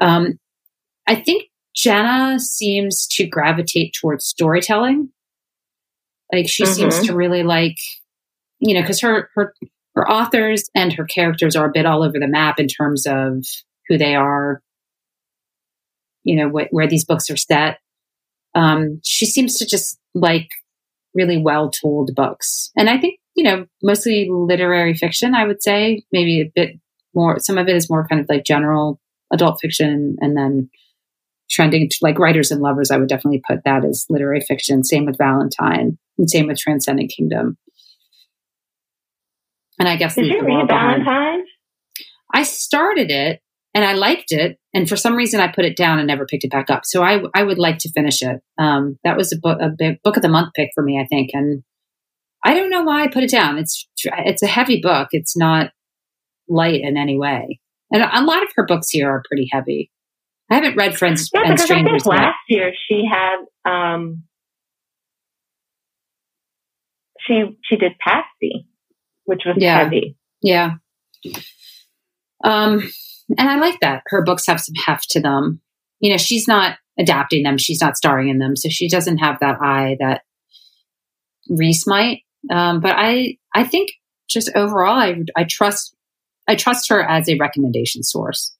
Um, I think Jenna seems to gravitate towards storytelling. Like she mm-hmm. seems to really like, you know, because her her her authors and her characters are a bit all over the map in terms of who they are, you know, wh- where these books are set. Um, she seems to just like really well told books. And I think, you know, mostly literary fiction, I would say, maybe a bit more, some of it is more kind of like general adult fiction and then trending like writers and lovers. I would definitely put that as literary fiction. Same with Valentine and same with Transcendent Kingdom. And I guess did you read Valentine? I started it and I liked it. And for some reason, I put it down and never picked it back up. So I, I would like to finish it. Um, that was a book, a big book of the month pick for me, I think. And I don't know why I put it down. It's, it's a heavy book. It's not light in any way. And a lot of her books here are pretty heavy. I haven't read Friends yeah, and Strangers. I think last year she had, um, she, she did Patsy, which was yeah. heavy. Yeah. Um, and I like that. Her books have some heft to them. You know, she's not adapting them, she's not starring in them. So she doesn't have that eye that Reese might. Um, but I, I think just overall, I, I trust, I trust her as a recommendation source.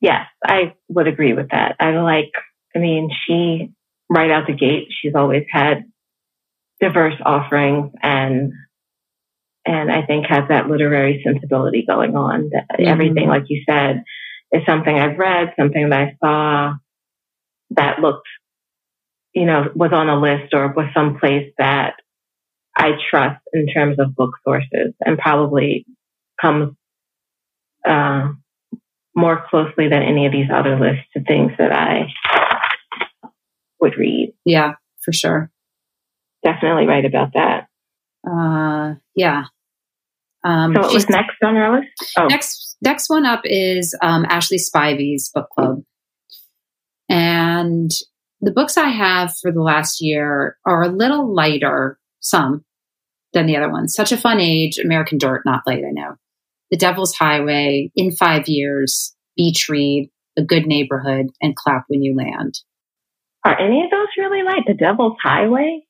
Yes, I would agree with that. I like, I mean, she, right out the gate, she's always had diverse offerings and and I think has that literary sensibility going on. That mm-hmm. Everything, like you said, is something I've read, something that I saw that looked, you know, was on a list or was someplace that I trust in terms of book sources and probably comes uh, more closely than any of these other lists to things that I would read. Yeah, for sure. Definitely right about that. Uh, yeah. Um, so what was next on our list? Oh. Next, next one up is um, Ashley Spivey's book club, and the books I have for the last year are a little lighter, some than the other ones. Such a fun age, American Dirt, not light, I know. The Devil's Highway, In Five Years, Beach Read, The Good Neighborhood, and Clap When You Land. Are any of those really light? The Devil's Highway?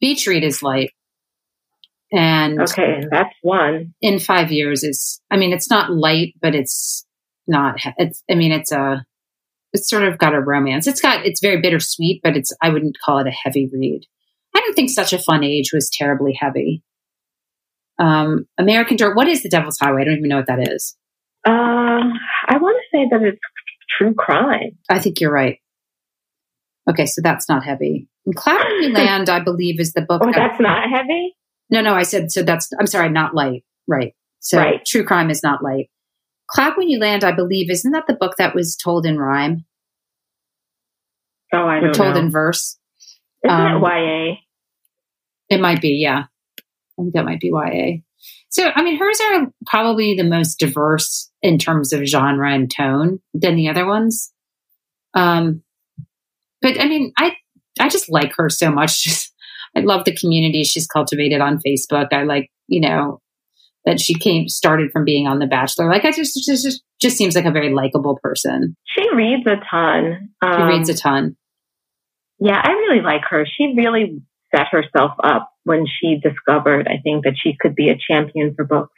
Beach Read is light. And okay, that's one. In five years is, I mean, it's not light, but it's not. It's, I mean, it's a, it's sort of got a romance. It's got, it's very bittersweet, but it's, I wouldn't call it a heavy read. I don't think such a fun age was terribly heavy. Um, American Dirt. What is the Devil's Highway? I don't even know what that is. Um, I want to say that it's true crime. I think you're right. Okay, so that's not heavy. And Clap When You Land, I believe, is the book. Oh, that's not heavy. No, no, I said so. That's I'm sorry, not light. Right. So right. true crime is not light. Clap When You Land, I believe, isn't that the book that was told in rhyme? Oh, I don't or told know. in verse. Isn't um, it YA? It might be, yeah. I think that might be YA. So, I mean, hers are probably the most diverse in terms of genre and tone than the other ones. Um, but I mean, I I just like her so much. Just I love the community she's cultivated on Facebook. I like, you know, that she came started from being on The Bachelor. Like, I just just just, just seems like a very likable person. She reads a ton. Um, she reads a ton. Yeah, I really like her. She really set herself up when she discovered, I think, that she could be a champion for books.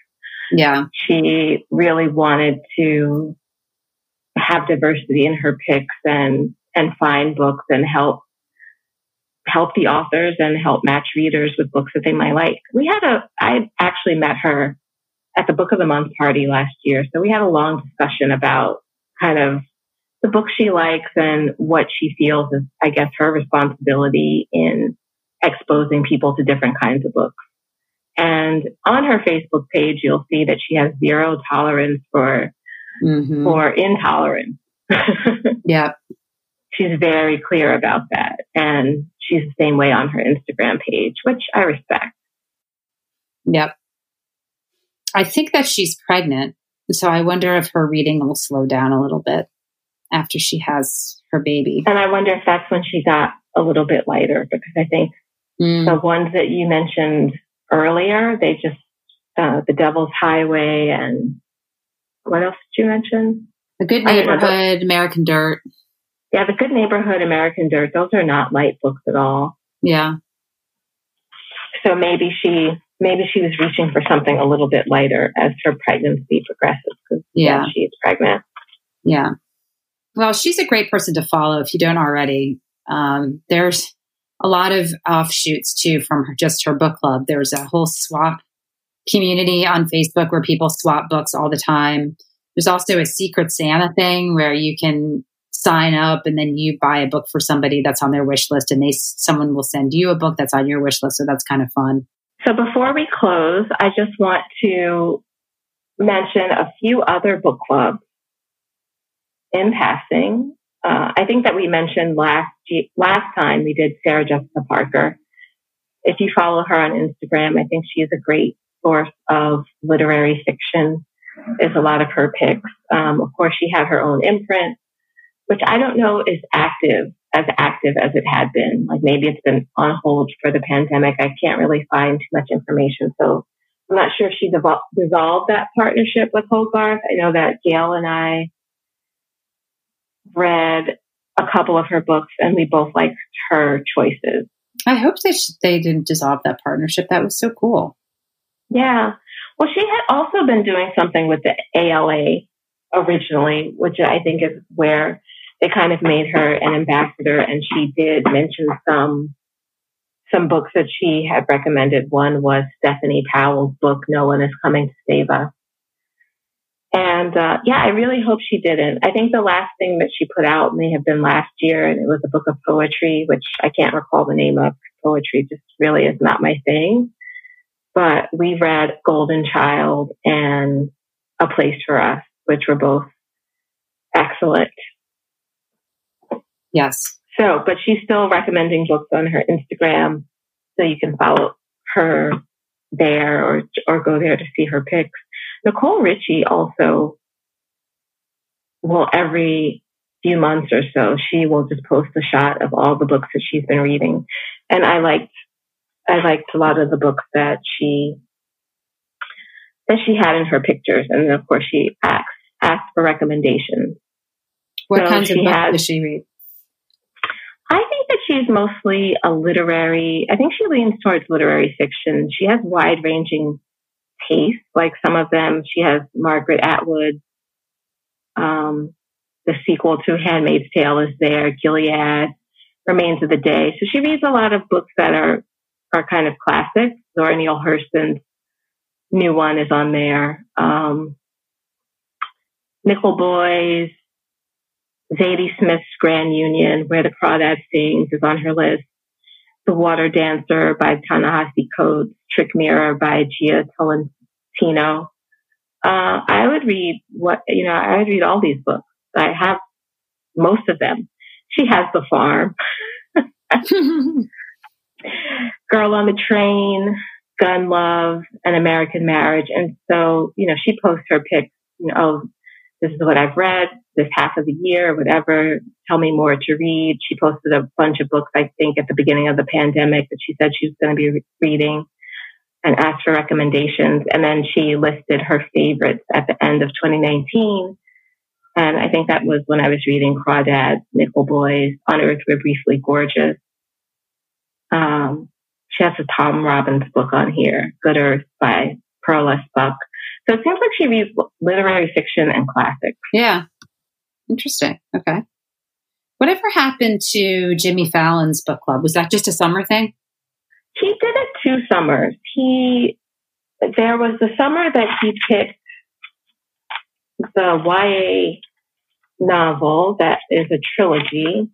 Yeah. She really wanted to have diversity in her picks and and find books and help help the authors and help match readers with books that they might like. We had a I actually met her at the book of the month party last year. So we had a long discussion about kind of the book she likes and what she feels is I guess her responsibility in exposing people to different kinds of books. And on her Facebook page, you'll see that she has zero tolerance for mm-hmm. for intolerance. yeah. She's very clear about that. And she's the same way on her Instagram page, which I respect. Yep. I think that she's pregnant. So I wonder if her reading will slow down a little bit after she has her baby. And I wonder if that's when she got a little bit lighter because I think Mm. The ones that you mentioned earlier, they just, uh, the Devil's Highway and what else did you mention? The Good Neighborhood, American Dirt. Yeah, The Good Neighborhood, American Dirt, those are not light books at all. Yeah. So maybe she, maybe she was reaching for something a little bit lighter as her pregnancy progresses because yeah. yeah, she's pregnant. Yeah. Well, she's a great person to follow if you don't already. Um, there's a lot of offshoots too from her, just her book club. There's a whole swap community on Facebook where people swap books all the time. There's also a secret Santa thing where you can sign up and then you buy a book for somebody that's on their wish list and they someone will send you a book that's on your wish list so that's kind of fun. So before we close, I just want to mention a few other book clubs in passing uh, I think that we mentioned last last time we did Sarah Jessica Parker. If you follow her on Instagram, I think she is a great source of literary fiction. Is a lot of her picks. Um, of course, she had her own imprint, which I don't know is active as active as it had been. Like maybe it's been on hold for the pandemic. I can't really find too much information, so I'm not sure if she dissolved that partnership with Hogarth. I know that Gayle and I read a couple of her books and we both liked her choices. I hope that they didn't dissolve that partnership. That was so cool. Yeah. Well, she had also been doing something with the ALA originally, which I think is where they kind of made her an ambassador. And she did mention some some books that she had recommended. One was Stephanie Powell's book, No One Is Coming to Save Us. And uh, yeah, I really hope she didn't. I think the last thing that she put out may have been last year, and it was a book of poetry, which I can't recall the name of. Poetry just really is not my thing. But we read Golden Child and A Place for Us, which were both excellent. Yes. So, but she's still recommending books on her Instagram, so you can follow her there or or go there to see her picks. Nicole Richie also will every few months or so she will just post a shot of all the books that she's been reading, and I liked I liked a lot of the books that she that she had in her pictures, and then of course she asked asked for recommendations. What so kinds of books has, does she read? I think that she's mostly a literary. I think she leans towards literary fiction. She has wide ranging taste. Like some of them, she has Margaret Atwood. Um, the sequel to Handmaid's Tale is there. Gilead, Remains of the Day. So she reads a lot of books that are are kind of classics. Zora Neale Hurston's new one is on there. Um, Nickel Boys, Zadie Smith's Grand Union, Where the Crawdads Sings is on her list. The Water Dancer by Ta-Nehisi Coates, Trick Mirror by Jia Tolentino. Uh, I would read what, you know, I would read all these books. I have most of them. She has The Farm. Girl on the Train, Gun Love, and American Marriage. And so, you know, she posts her picks, you know, this is what I've read this half of the year, whatever. Tell me more to read. She posted a bunch of books, I think, at the beginning of the pandemic that she said she was going to be re- reading and asked for recommendations. And then she listed her favorites at the end of 2019. And I think that was when I was reading Crawdads, Nickel Boys, On Earth We're Briefly Gorgeous. Um, she has a Tom Robbins book on here, Good Earth by Pearl S. Buck. So it seems like she reads literary fiction and classics. Yeah. Interesting. Okay. Whatever happened to Jimmy Fallon's book club? Was that just a summer thing? He did it two summers. He there was the summer that he picked the YA novel that is a trilogy.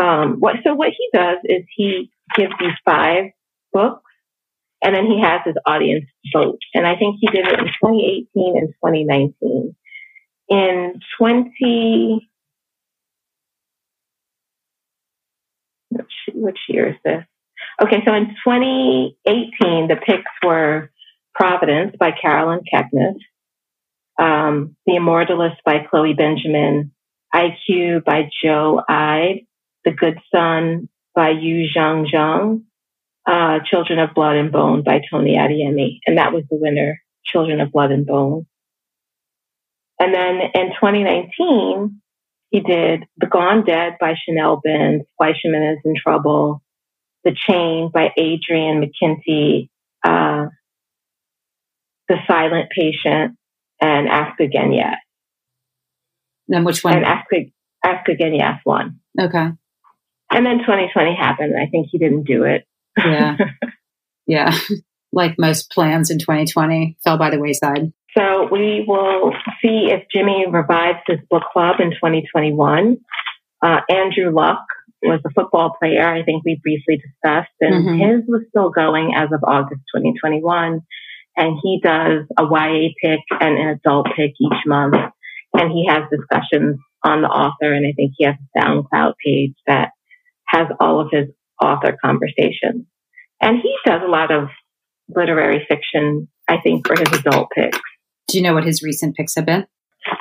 Um, what so what he does is he gives you five books and then he has his audience vote. And I think he did it in 2018 and 2019. In 20, which, year is this? Okay, so in 2018, the picks were Providence by Caroline Kepnes, um, The Immortalist by Chloe Benjamin, IQ by Joe Ide, The Good Son by You-Jeong Jeong, uh, Children of Blood and Bone by Tomi Adeyemi. And that was the winner, Children of Blood and Bone. And then in 2019, he did The Gone Dead by Chanelle Benz, Fleishman is in Trouble, The Chain by Adrian McKinty, uh, The Silent Patient, and Ask Again Yes. And which one? And Ask, Ask Again Yes one. Okay. And then 2020 happened. I think he didn't do it. Yeah. yeah. Like most plans in 2020 fell by the wayside. So we will see if Jimmy revives his book club in 2021. Uh, Andrew Luck was a football player. I think we briefly discussed, and mm-hmm. his was still going as of August 2021. And he does a YA pick and an adult pick each month. And he has discussions on the author. And I think he has a SoundCloud page that has all of his author conversations. And he does a lot of literary fiction, I think, for his adult picks. Do you know what his recent picks have been?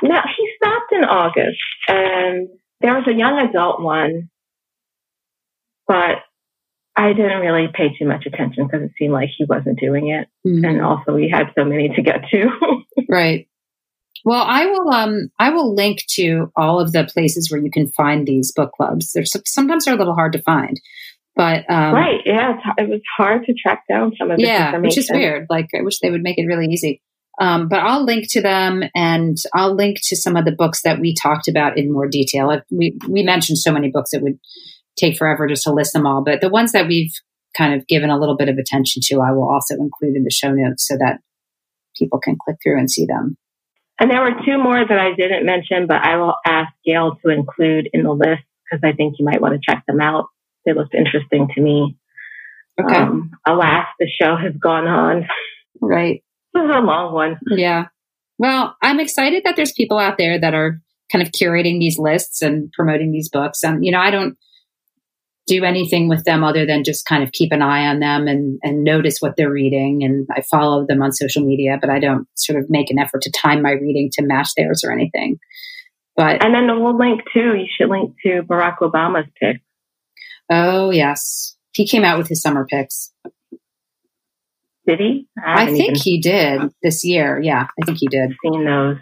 No, he stopped in August, and there was a young adult one, but I didn't really pay too much attention because it seemed like he wasn't doing it, mm-hmm. and also we had so many to get to. right. Well, I will. Um, I will link to all of the places where you can find these book clubs. They're sometimes they're a little hard to find, but um, right, yeah, it was hard to track down some of this yeah, which is weird. Like I wish they would make it really easy. Um, but I'll link to them and I'll link to some of the books that we talked about in more detail. We, we mentioned so many books it would take forever just to list them all, but the ones that we've kind of given a little bit of attention to, I will also include in the show notes so that people can click through and see them. And there were two more that I didn't mention, but I will ask Gayle to include in the list because I think you might want to check them out. They looked interesting to me. Okay. Um, alas, the show has gone on. right. This is a long one. Yeah. Well, I'm excited that there's people out there that are kind of curating these lists and promoting these books. And, you know, I don't do anything with them other than just kind of keep an eye on them and, and notice what they're reading. And I follow them on social media, but I don't sort of make an effort to time my reading to match theirs or anything. But, And then we'll link too. You should link to Barack Obama's pick. Oh, yes. He came out with his summer picks. Did he? I haven't think he did this year. Yeah, I think he did. seen those.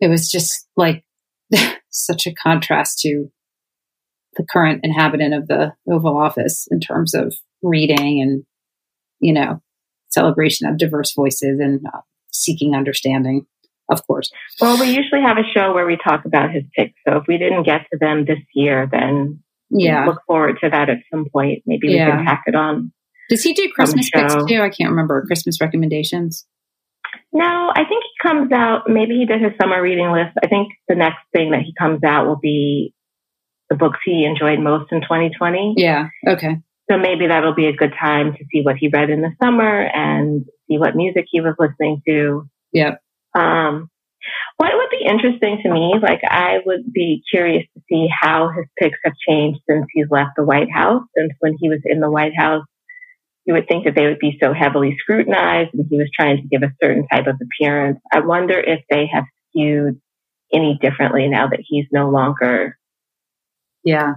it was just like such a contrast to the current inhabitant of the Oval Office in terms of reading and, you know, celebration of diverse voices and uh, seeking understanding, of course. Well, we usually have a show where we talk about his picks. So if we didn't get to them this year, then Yeah. look forward to that at some point. Maybe we Yeah. can tack it on. Does he do Christmas picks too? I can't remember. Christmas recommendations. No, I think he comes out. Maybe he did his summer reading list. I think the next thing that he comes out will be the books he enjoyed most in 2020. Yeah. Okay. So maybe that'll be a good time to see what he read in the summer and see what music he was listening to. Yep. Um, what would be interesting to me, like I would be curious to see how his picks have changed since he's left the White House. Since when he was in the White House, you would think that they would be so heavily scrutinized and he was trying to give a certain type of appearance. I wonder if they have skewed any differently now that he's no longer Yeah.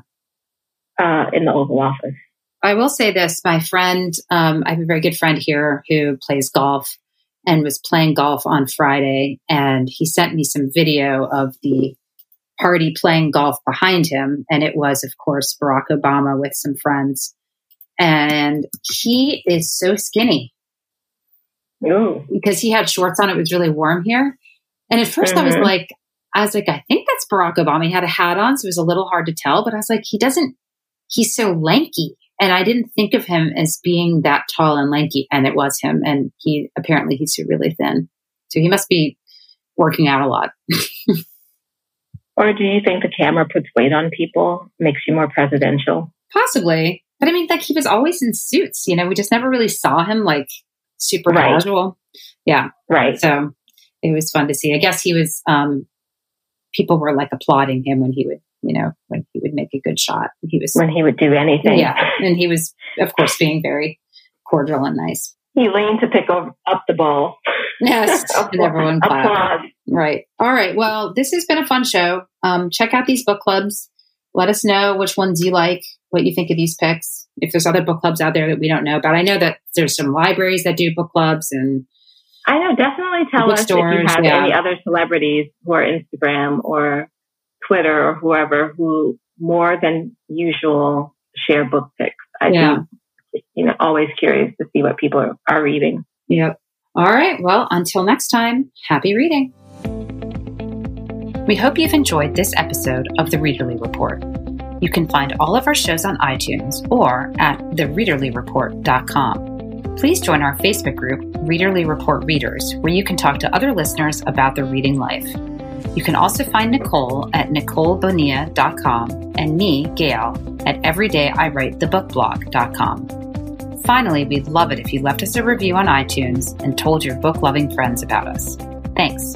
uh, in the Oval Office. I will say this my friend, um, I have a very good friend here who plays golf and was playing golf on Friday. And he sent me some video of the party playing golf behind him. And it was, of course, Barack Obama with some friends. And he is so skinny Ooh. because he had shorts on. It was really warm here. And at 1st I was Mhm. like, I was like, I think that's Barack Obama. He had a hat on, so it was a little hard to tell, but I was like, he doesn't, he's so lanky. And I didn't think of him as being that tall and lanky. And it was him. And he apparently he's really thin. So he must be working out a lot. Or do you think the camera puts weight on people, makes you more presidential? Possibly. But I mean, like he was always in suits, you know, we just never really saw him like super Right. casual. Yeah. Right. So it was fun to see. I guess he was, um, people were like applauding him when he would, you know, when he would make a good shot. He was, When he would do anything. yeah. And he was, of course, being very cordial and nice. He leaned to pick o- up the ball. Yes. and everyone clapped. Right. All right. Well, this has been a fun show. Um, check out these book clubs. Let us know which ones you like, what you think of these picks. If there's other book clubs out there that we don't know about, I know that there's some libraries that do book clubs, and I know. Definitely tell us if you have yeah. any other celebrities who are Instagram or Twitter or whoever who more than usual share book picks. I'd Yeah. be, you know, always curious to see what people are, are reading. yep. All right. Well, until next time, happy reading. We hope you've enjoyed this episode of the Readerly Report. You can find all of our shows on iTunes or at thereaderlyreport.com. Please join our Facebook group, Readerly Report Readers, where you can talk to other listeners about their reading life. You can also find Nicole at NicoleBonia.com and me, Gayle, at EverydayIWriteTheBookBlog.com. Finally, we'd love it if you left us a review on iTunes and told your book loving friends about us. Thanks.